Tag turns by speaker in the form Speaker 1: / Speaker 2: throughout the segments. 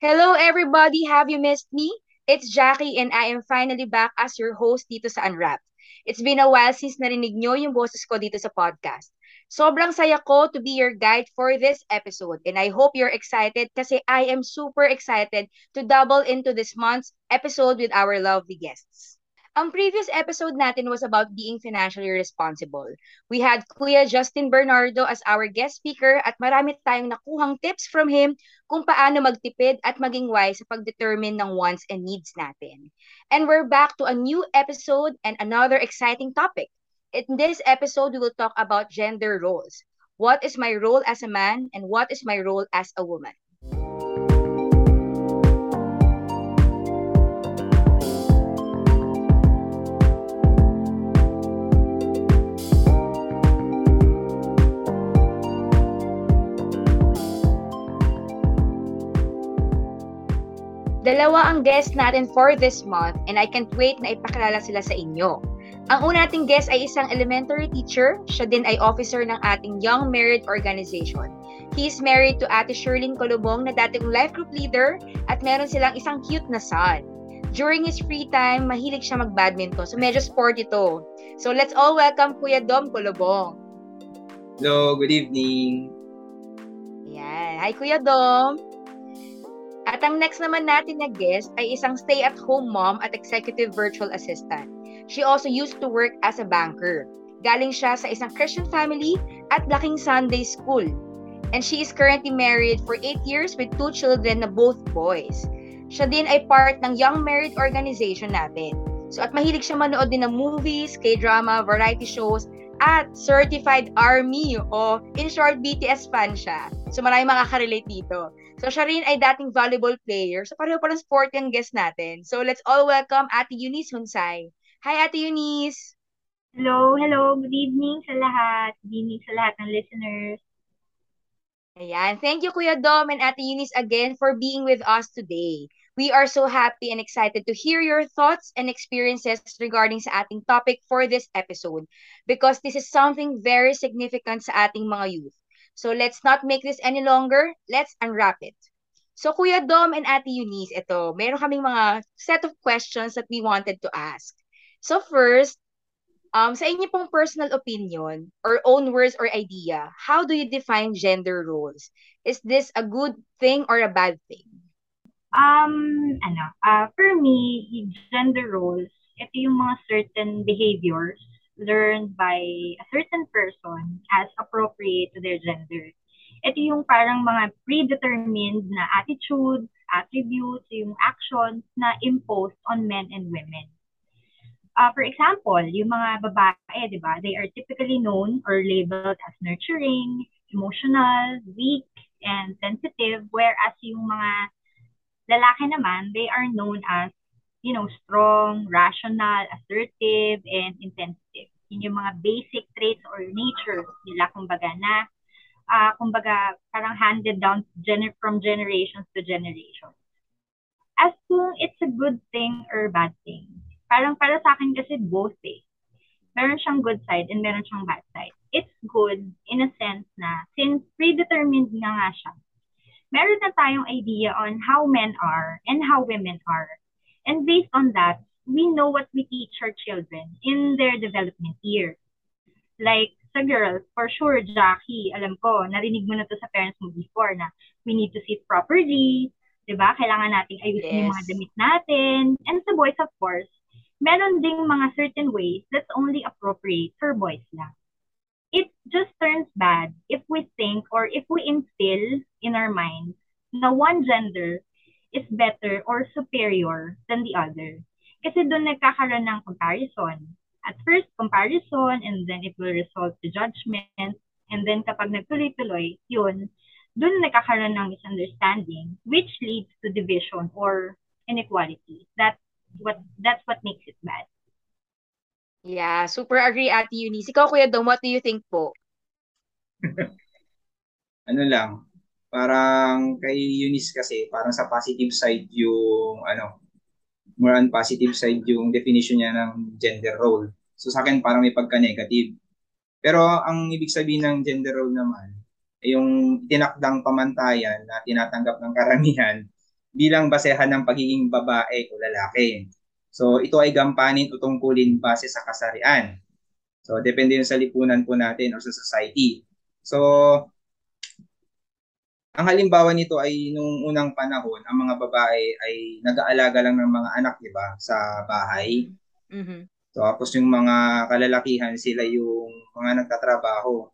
Speaker 1: Hello everybody, have you missed me? It's Jackie and I am finally back as your host dito sa Unwrapped. It's been a while since narinig nyo yung boses ko dito sa podcast. Sobrang saya ko to be your guide for this episode and I hope you're excited kasi I am super excited to double into this month's episode with our lovely guests. Ang previous episode natin was about being financially responsible. We had Kuya Justin Bernardo as our guest speaker at marami tayong nakuhang tips from him kung paano magtipid at maging wise sa pagdetermine ng wants and needs natin. And we're back to a new episode and another exciting topic. In this episode, we will talk about gender roles. What is my role as a man and what is my role as a woman? Dalawa ang guest natin for this month and I can't wait na ipakilala sila sa inyo. Ang una nating guest ay isang elementary teacher. Siya din ay officer ng ating Young Married Organization. He is married to Ate Sherlyn Colobong na dating life group leader at meron silang isang cute na son. During his free time, mahilig siya mag-badminton. So medyo sport ito. So let's all welcome Kuya Dom Colobong.
Speaker 2: Hello, good evening.
Speaker 1: Yan. Hi Kuya Dom. At ang next naman natin na guest ay isang stay-at-home mom at executive virtual assistant. She also used to work as a banker. Galing siya sa isang Christian family at laking Sunday school. And she is currently married for 8 years with two children na both boys. Siya din ay part ng Young Married Organization natin. So at mahilig siya manood din ng movies, K-drama, variety shows, at Certified Army o in short BTS fan siya. So marami makaka-relate dito. So siya rin ay dating volleyball player. So pareho palang sport yung guest natin. So let's all welcome Ate Eunice Hunsay. Hi Ate Eunice!
Speaker 3: Hello, hello. Good evening sa lahat. Good evening sa lahat ng listeners.
Speaker 1: Ayan. Thank you Kuya Dom and Ate Eunice again for being with us today. We are so happy and excited to hear your thoughts and experiences regarding sa ating topic for this episode because this is something very significant sa ating mga youth. So let's not make this any longer. Let's unwrap it. So Kuya Dom and Ate Eunice, ito, meron kaming mga set of questions that we wanted to ask. So first, um, sa inyo pong personal opinion or own words or idea, how do you define gender roles? Is this a good thing or a bad thing?
Speaker 3: Um, ano, uh, for me, gender roles, ito yung mga certain behaviors learned by a certain person as appropriate to their gender. Ito yung parang mga predetermined na attitudes, attributes, yung actions na imposed on men and women. Uh, for example, yung mga babae, di ba, they are typically known or labeled as nurturing, emotional, weak, and sensitive, whereas yung mga lalaki naman, they are known as you know, strong, rational, assertive, and intensive. Yun yung mga basic traits or nature nila, kumbaga, na, uh, kumbaga, parang handed down gener- from generations to generations. As kung it's a good thing or bad thing. Parang para sa akin kasi both eh. Meron siyang good side and meron siyang bad side. It's good in a sense na since predetermined nga nga siya, meron na tayong idea on how men are and how women are And based on that, we know what we teach our children in their development years. Like sa girls, for sure, Jackie, alam ko, narinig mo na to sa parents mo before na we need to sit properly, di ba? Kailangan nating ayusin yes. yung mga damit natin. And sa boys, of course, meron ding mga certain ways that's only appropriate for boys lang. It just turns bad if we think or if we instill in our minds na one gender is better or superior than the other. Kasi doon nagkakaroon ng comparison. At first, comparison, and then it will result to judgment. And then kapag nagtuloy-tuloy, yun, doon nagkakaroon ng misunderstanding, which leads to division or inequality. That what that's what makes it bad.
Speaker 1: Yeah, super agree Ate Eunice. Ikaw, Kuya Dom, what do you think po?
Speaker 2: ano lang, parang kay Eunice kasi, parang sa positive side yung, ano, more on positive side yung definition niya ng gender role. So sa akin parang may pagka-negative. Pero ang ibig sabihin ng gender role naman, ay yung tinakdang pamantayan na tinatanggap ng karamihan bilang basehan ng pagiging babae o lalaki. So ito ay gampanin o tungkulin base sa kasarian. So depende yun sa lipunan po natin o sa society. So ang halimbawa nito ay nung unang panahon, ang mga babae ay nag-aalaga lang ng mga anak, di ba, sa bahay.
Speaker 1: Mm-hmm.
Speaker 2: So, tapos yung mga kalalakihan, sila yung mga nagtatrabaho.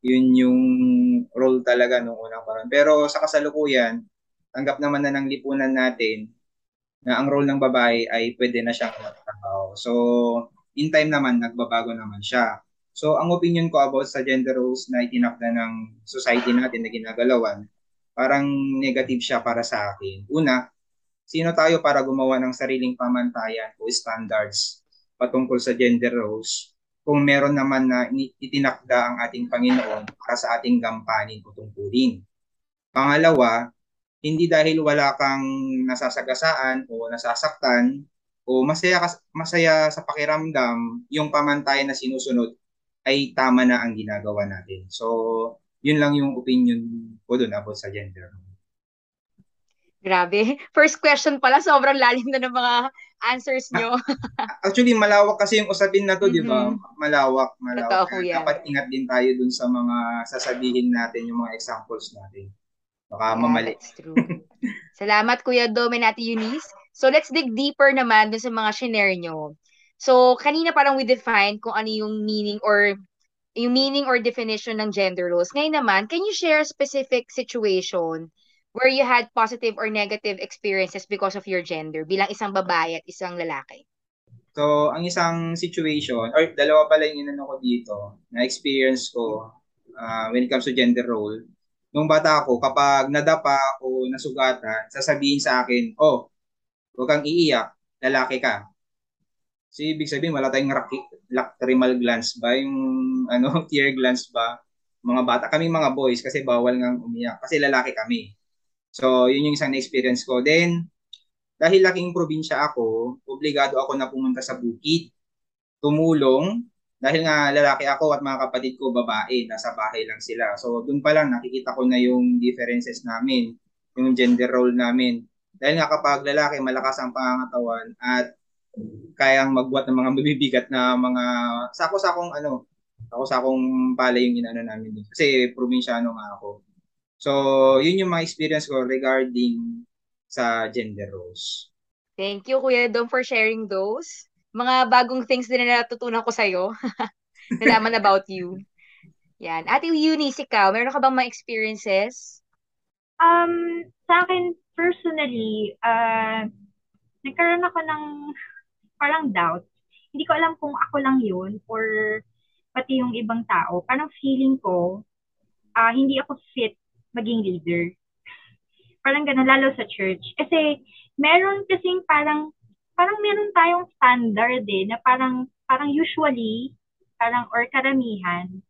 Speaker 2: Yun yung role talaga nung unang panahon. Pero sa kasalukuyan, tanggap naman na ng lipunan natin na ang role ng babae ay pwede na siyang magtrabaho. So, in time naman, nagbabago naman siya. So, ang opinion ko about sa gender roles na itinakda ng society natin na ginagalawan, parang negative siya para sa akin. Una, sino tayo para gumawa ng sariling pamantayan o standards patungkol sa gender roles kung meron naman na itinakda ang ating Panginoon para sa ating gampanin o tungkulin. Pangalawa, hindi dahil wala kang nasasagasaan o nasasaktan o masaya masaya sa pakiramdam yung pamantayan na sinusunod ay tama na ang ginagawa natin. So, yun lang yung opinion ko doon about sa gender.
Speaker 1: Grabe. First question pala, sobrang lalim na ng mga answers nyo.
Speaker 2: Actually, malawak kasi yung usapin na to, mm-hmm. di ba? Mm-hmm. Malawak, malawak.
Speaker 1: Totoo, yeah.
Speaker 2: Dapat ingat din tayo dun sa mga sasabihin natin, yung mga examples natin. Baka yeah, mamali.
Speaker 1: That's true. Salamat, Kuya Dome and Ate Eunice. So, let's dig deeper naman dun sa mga shinare nyo. So, kanina parang we defined kung ano yung meaning or yung meaning or definition ng gender roles. Ngayon naman, can you share a specific situation where you had positive or negative experiences because of your gender bilang isang babae at isang lalaki?
Speaker 2: So, ang isang situation, or dalawa pala yung inano ko dito, na experience ko uh, when it comes to gender role. Nung bata ako, kapag nadapa o nasugatan, sasabihin sa akin, oh, huwag kang iiyak, lalaki ka. So, ibig sabihin, wala tayong lacrimal glands ba? Yung ano, tear glands ba? Mga bata. Kami mga boys kasi bawal nga umiyak. Kasi lalaki kami. So, yun yung isang experience ko. Then, dahil laking probinsya ako, obligado ako na pumunta sa bukid. Tumulong. Dahil nga lalaki ako at mga kapatid ko babae, nasa bahay lang sila. So, dun pa lang nakikita ko na yung differences namin, yung gender role namin. Dahil nga kapag lalaki, malakas ang pangangatawan at kayang magbuhat ng mga mabibigat na mga sako-sakong ano, sako-sakong palay yung inano namin dito. Kasi probinsyano nga ako. So, yun yung mga experience ko regarding sa gender roles.
Speaker 1: Thank you, Kuya Dom, for sharing those. Mga bagong things din na natutunan ko sa'yo. Nalaman about you. Yan. Ate Eunice, ikaw, meron ka bang mga experiences?
Speaker 3: Um, sa akin, personally, uh, nagkaroon ako ng parang doubt. Hindi ko alam kung ako lang yun or pati yung ibang tao. Parang feeling ko, uh, hindi ako fit maging leader. Parang ganun, lalo sa church. Kasi meron kasing parang, parang meron tayong standard eh, na parang, parang usually, parang or karamihan,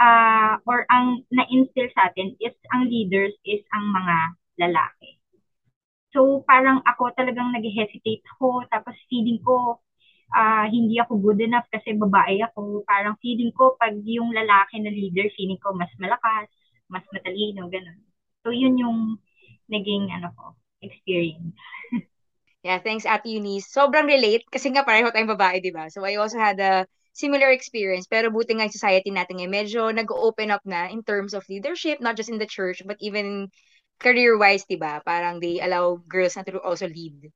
Speaker 3: uh, or ang na-instill sa atin is ang leaders is ang mga lalaki. So, parang ako talagang nag-hesitate ako. Tapos feeling ko, uh, hindi ako good enough kasi babae ako. Parang feeling ko, pag yung lalaki na leader, feeling ko mas malakas, mas matalino, ganun. So, yun yung naging, ano ko, experience.
Speaker 1: yeah, thanks, Ate Eunice. Sobrang relate kasi nga pareho tayong babae, di ba? So, I also had a similar experience. Pero buti nga yung society natin ngayon, medyo nag-open up na in terms of leadership, not just in the church, but even career-wise, di ba? Parang they allow girls na to also lead.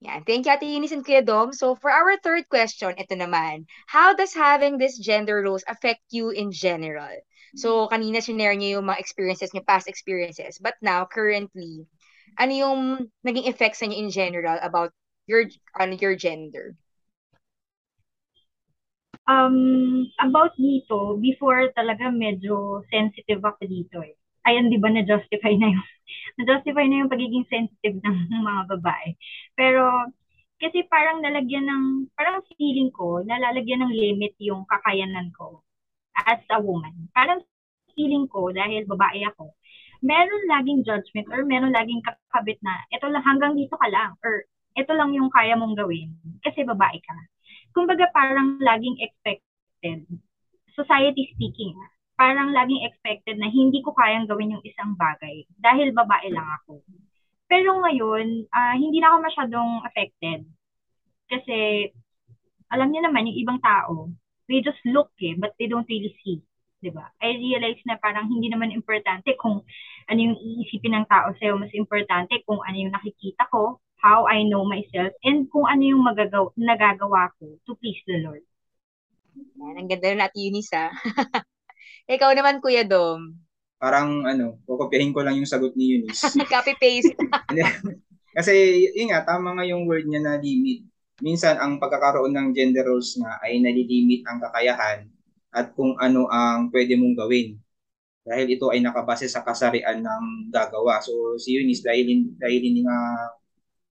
Speaker 1: Yan. Thank you, Ate Eunice and Kuya Dom. So, for our third question, ito naman. How does having this gender roles affect you in general? So, kanina sinare niyo yung mga experiences niyo, past experiences. But now, currently, ano yung naging effects sa niyo in general about your on your gender?
Speaker 3: Um, about dito, before talaga medyo sensitive ako dito eh ayan, di ba, na-justify na yung, na-justify na yung pagiging sensitive ng mga babae. Pero, kasi parang nalagyan ng, parang feeling ko, nalalagyan ng limit yung kakayanan ko as a woman. Parang feeling ko, dahil babae ako, meron laging judgment or meron laging kakabit na, ito lang, hanggang dito ka lang, or ito lang yung kaya mong gawin kasi babae ka. Kumbaga parang laging expected, society speaking, parang laging expected na hindi ko kayang gawin yung isang bagay dahil babae lang ako. Pero ngayon, uh, hindi na ako masyadong affected. Kasi, alam niyo naman, yung ibang tao, they just look eh, but they don't really see. 'di ba? I realize na parang hindi naman importante kung ano yung iisipin ng tao sa'yo. Mas importante kung ano yung nakikita ko, how I know myself, and kung ano yung magagaw nagagawa ko to please the Lord.
Speaker 1: Yan, ang ganda na natin Eunice, ha? Ikaw naman, Kuya Dom
Speaker 2: parang ano, kukopyahin ko lang yung sagot ni Eunice.
Speaker 1: Copy-paste.
Speaker 2: Kasi yun nga, tama nga yung word niya na limit. Minsan, ang pagkakaroon ng gender roles nga ay nalilimit ang kakayahan at kung ano ang pwede mong gawin. Dahil ito ay nakabase sa kasarian ng gagawa. So, si Eunice, dahil, dahil hindi nga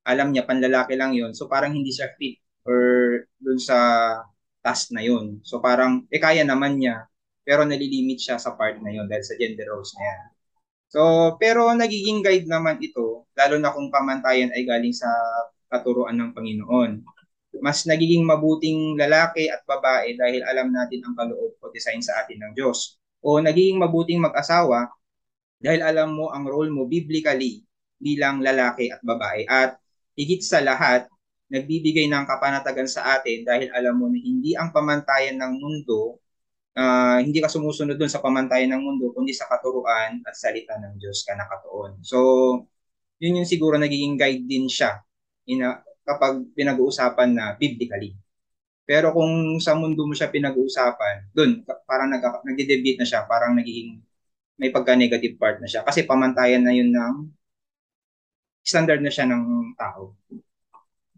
Speaker 2: alam niya, panlalaki lang yon So, parang hindi siya fit or dun sa task na yun. So, parang, eh, kaya naman niya pero nalilimit siya sa part na yon dahil sa gender roles na. So, pero nagiging guide naman ito, lalo na kung pamantayan ay galing sa katuruan ng Panginoon. Mas nagiging mabuting lalaki at babae dahil alam natin ang kaloob o design sa atin ng Diyos. O nagiging mabuting mag-asawa dahil alam mo ang role mo biblically bilang lalaki at babae. At higit sa lahat, nagbibigay ng kapanatagan sa atin dahil alam mo na hindi ang pamantayan ng mundo uh, hindi ka sumusunod dun sa pamantayan ng mundo, kundi sa katuruan at salita ng Diyos ka nakatuon. So, yun yung siguro nagiging guide din siya ina, kapag pinag-uusapan na biblically. Pero kung sa mundo mo siya pinag-uusapan, dun, parang nag, nagde-debate na siya, parang nagiging may pagka-negative part na siya. Kasi pamantayan na yun ng standard na siya ng tao.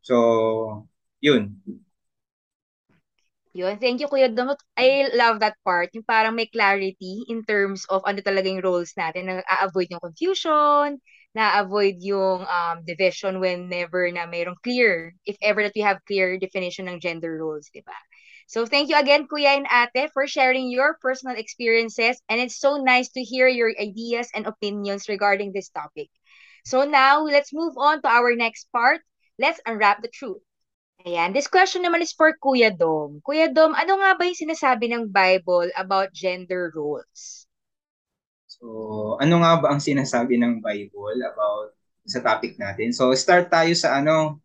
Speaker 2: So, yun.
Speaker 1: Yun. Thank you, Kuya Dom. I love that part. Yung parang may clarity in terms of ano talaga yung roles natin. Na-avoid yung confusion, na-avoid yung um, division whenever na mayroong clear, if ever that we have clear definition ng gender roles, di ba? So thank you again, Kuya and Ate, for sharing your personal experiences. And it's so nice to hear your ideas and opinions regarding this topic. So now, let's move on to our next part. Let's unwrap the truth. Ayan, this question naman is for Kuya Dom. Kuya Dom, ano nga ba yung sinasabi ng Bible about gender roles?
Speaker 2: So, ano nga ba ang sinasabi ng Bible about sa topic natin? So, start tayo sa ano,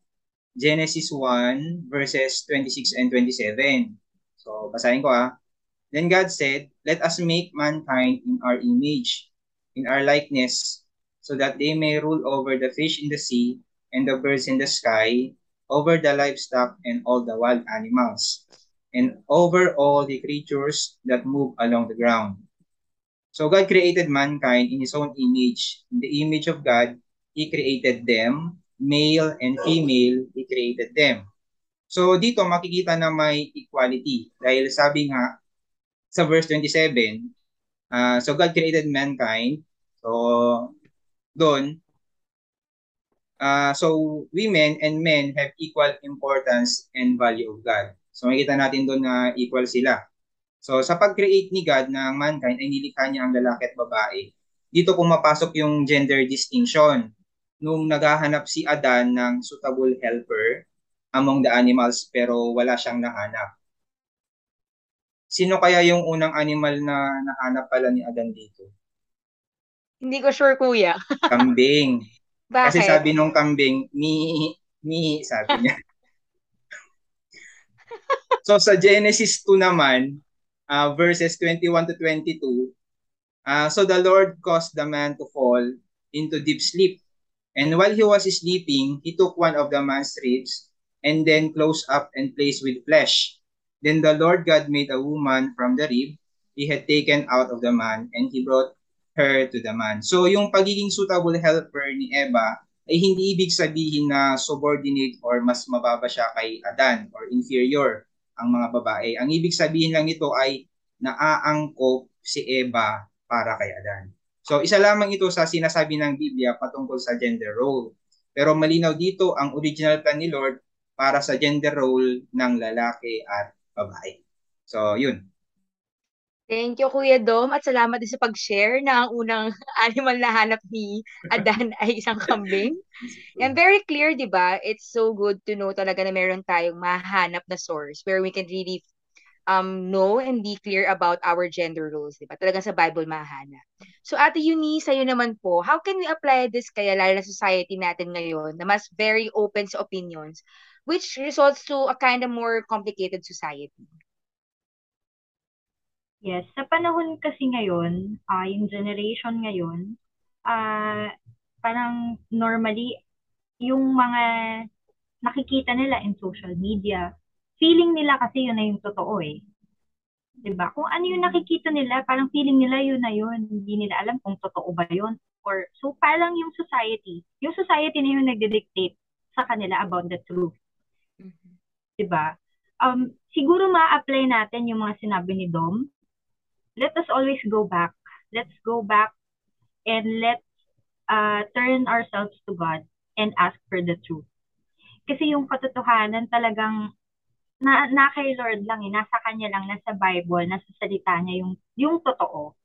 Speaker 2: Genesis 1 verses 26 and 27. So, basahin ko ah. Then God said, Let us make mankind in our image, in our likeness, so that they may rule over the fish in the sea and the birds in the sky, over the livestock and all the wild animals, and over all the creatures that move along the ground. So God created mankind in His own image. In the image of God, He created them, male and female, He created them. So dito makikita na may equality dahil sabi nga sa verse 27, uh, so God created mankind. So doon, Uh, so women and men have equal importance and value of God. So makita natin doon na equal sila. So sa pag-create ni God ng mankind ay nilikha niya ang lalaki at babae. Dito pumapasok yung gender distinction. Nung naghahanap si Adan ng suitable helper among the animals pero wala siyang nahanap. Sino kaya yung unang animal na nahanap pala ni Adan dito?
Speaker 1: Hindi ko sure, kuya.
Speaker 2: Kambing.
Speaker 1: Bakit?
Speaker 2: Kasi sabi nung kambing, mi, mi, sabi niya. so sa Genesis 2 naman, uh, verses 21 to 22, uh, so the Lord caused the man to fall into deep sleep. And while he was sleeping, he took one of the man's ribs and then closed up and placed with flesh. Then the Lord God made a woman from the rib he had taken out of the man, and he brought her to the man. So yung pagiging suitable helper ni Eva ay hindi ibig sabihin na subordinate or mas mababa siya kay Adan or inferior ang mga babae. Ang ibig sabihin lang nito ay naaangkop si Eva para kay Adan. So isa lamang ito sa sinasabi ng Biblia patungkol sa gender role. Pero malinaw dito ang original plan ni Lord para sa gender role ng lalaki at babae. So yun.
Speaker 1: Thank you, Kuya Dom. At salamat din sa pag-share na ang unang animal na hanap ni Adan ay isang kambing. And very clear, di ba? It's so good to know talaga na meron tayong mahanap na source where we can really um, know and be clear about our gender roles, di ba? Talagang sa Bible mahanap. So Ate Eunice, sa'yo naman po, how can we apply this kaya lalo na society natin ngayon na mas very open sa opinions which results to a kind of more complicated society?
Speaker 3: Yes, sa panahon kasi ngayon, uh, yung generation ngayon, uh, parang normally, yung mga nakikita nila in social media, feeling nila kasi yun na yung totoo eh. 'Di ba? Kung ano yung nakikita nila, parang feeling nila yun na yun. Hindi nila alam kung totoo ba yun. Or, so parang yung society, yung society na yung nagde-dictate sa kanila about the truth. Mm-hmm. 'Di ba? Um, siguro ma-apply natin yung mga sinabi ni Dom. Let us always go back. Let's go back and let's uh, turn ourselves to God and ask for the truth. Kasi yung katotohanan talagang na, na kay Lord lang eh, nasa kanya lang, nasa Bible, nasa salita niya yung, yung totoo.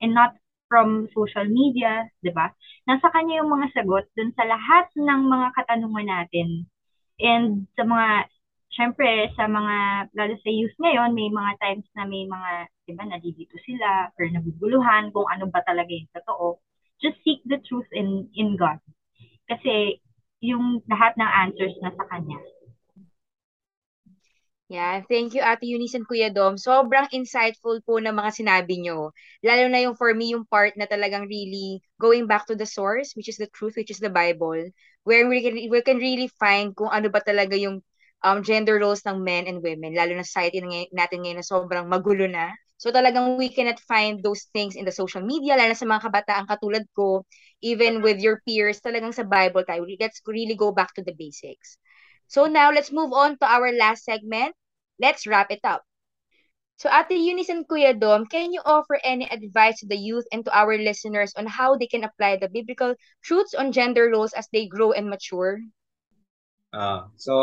Speaker 3: And not from social media, di ba? Nasa kanya yung mga sagot dun sa lahat ng mga katanungan natin. And sa mga, syempre, sa mga, lalo sa youth ngayon, may mga times na may mga, di ba, nalilito sila or naguguluhan kung ano ba talaga yung totoo. Just seek the truth in, in God. Kasi yung lahat ng answers na sa Kanya.
Speaker 1: Yeah, thank you Ate Eunice and Kuya Dom. Sobrang insightful po ng mga sinabi nyo. Lalo na yung for me yung part na talagang really going back to the source, which is the truth, which is the Bible, where we can, we can really find kung ano ba talaga yung um, gender roles ng men and women, lalo na society natin ngayon na sobrang magulo na. So talagang we cannot find those things in the social media, lalo na sa mga kabataan katulad ko, even with your peers, talagang sa Bible tayo. Let's really go back to the basics. So now, let's move on to our last segment. Let's wrap it up. So Ate Eunice and Kuya Dom, can you offer any advice to the youth and to our listeners on how they can apply the biblical truths on gender roles as they grow and mature?
Speaker 2: Uh, so,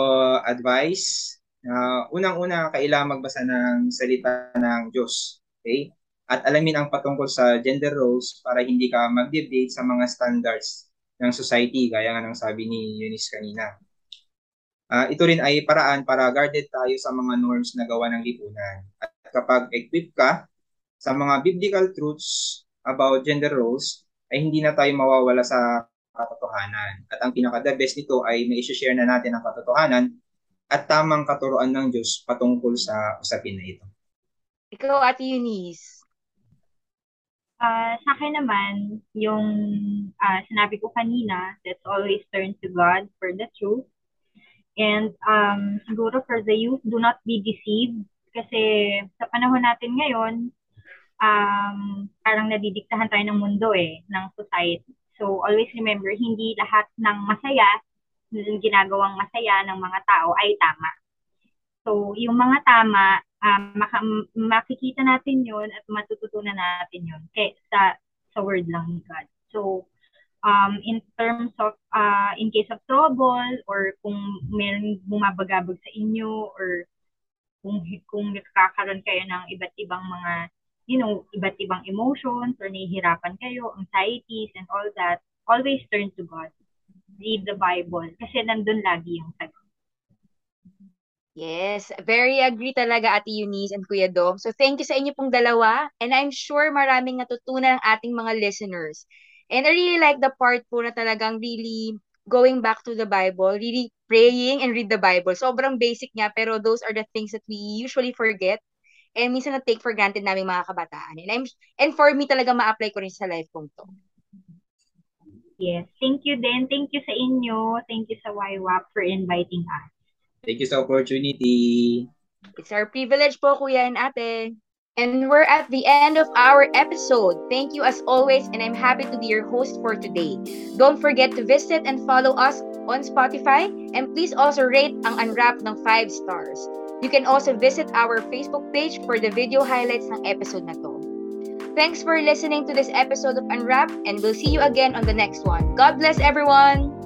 Speaker 2: advice, uh, unang-una, kailangan magbasa ng salita ng Diyos. Okay? At alamin ang patungkol sa gender roles para hindi ka mag-debate sa mga standards ng society, gaya nga ng sabi ni Eunice kanina. Uh, ito rin ay paraan para guarded tayo sa mga norms na gawa ng lipunan. At kapag equipped ka sa mga biblical truths about gender roles, ay hindi na tayo mawawala sa katotohanan. At ang pinaka-the best nito ay may share na natin ang katotohanan at tamang katuruan ng Diyos patungkol sa usapin na ito.
Speaker 1: Ikaw, Ate Eunice.
Speaker 3: Uh, sa akin naman, yung uh, sinabi ko kanina, let's always turn to God for the truth And um, siguro for the youth, do not be deceived kasi sa panahon natin ngayon, um, parang nadidiktahan tayo ng mundo eh, ng society. So always remember, hindi lahat ng masaya, ginagawang masaya ng mga tao ay tama. So yung mga tama, um, maka- makikita natin yun at matututunan natin yun kay, sa, sa word lang ni God. So um, in terms of, uh, in case of trouble, or kung meron bumabagabag sa inyo, or kung, kung nakakaroon kayo ng iba't ibang mga, you know, iba't ibang emotions, or nahihirapan kayo, anxieties, and all that, always turn to God. Read the Bible, kasi nandun lagi yung sagot.
Speaker 1: Yes, very agree talaga Ate Eunice and Kuya Dom. So thank you sa inyo pong dalawa and I'm sure maraming natutunan ang ating mga listeners. And I really like the part po na talagang really going back to the Bible, really praying and read the Bible. Sobrang basic niya, pero those are the things that we usually forget and minsan na take for granted namin mga kabataan. And, I'm, and for me talaga ma-apply ko rin sa life kong to.
Speaker 3: Yes. Thank you din. Thank you sa inyo. Thank you sa YWAP for inviting us.
Speaker 2: Thank you sa opportunity.
Speaker 1: It's our privilege po, Kuya and Ate. And we're at the end of our episode. Thank you as always, and I'm happy to be your host for today. Don't forget to visit and follow us on Spotify, and please also rate ang Unwrapped ng 5 stars. You can also visit our Facebook page for the video highlights ng episode na to. Thanks for listening to this episode of Unwrapped, and we'll see you again on the next one. God bless everyone!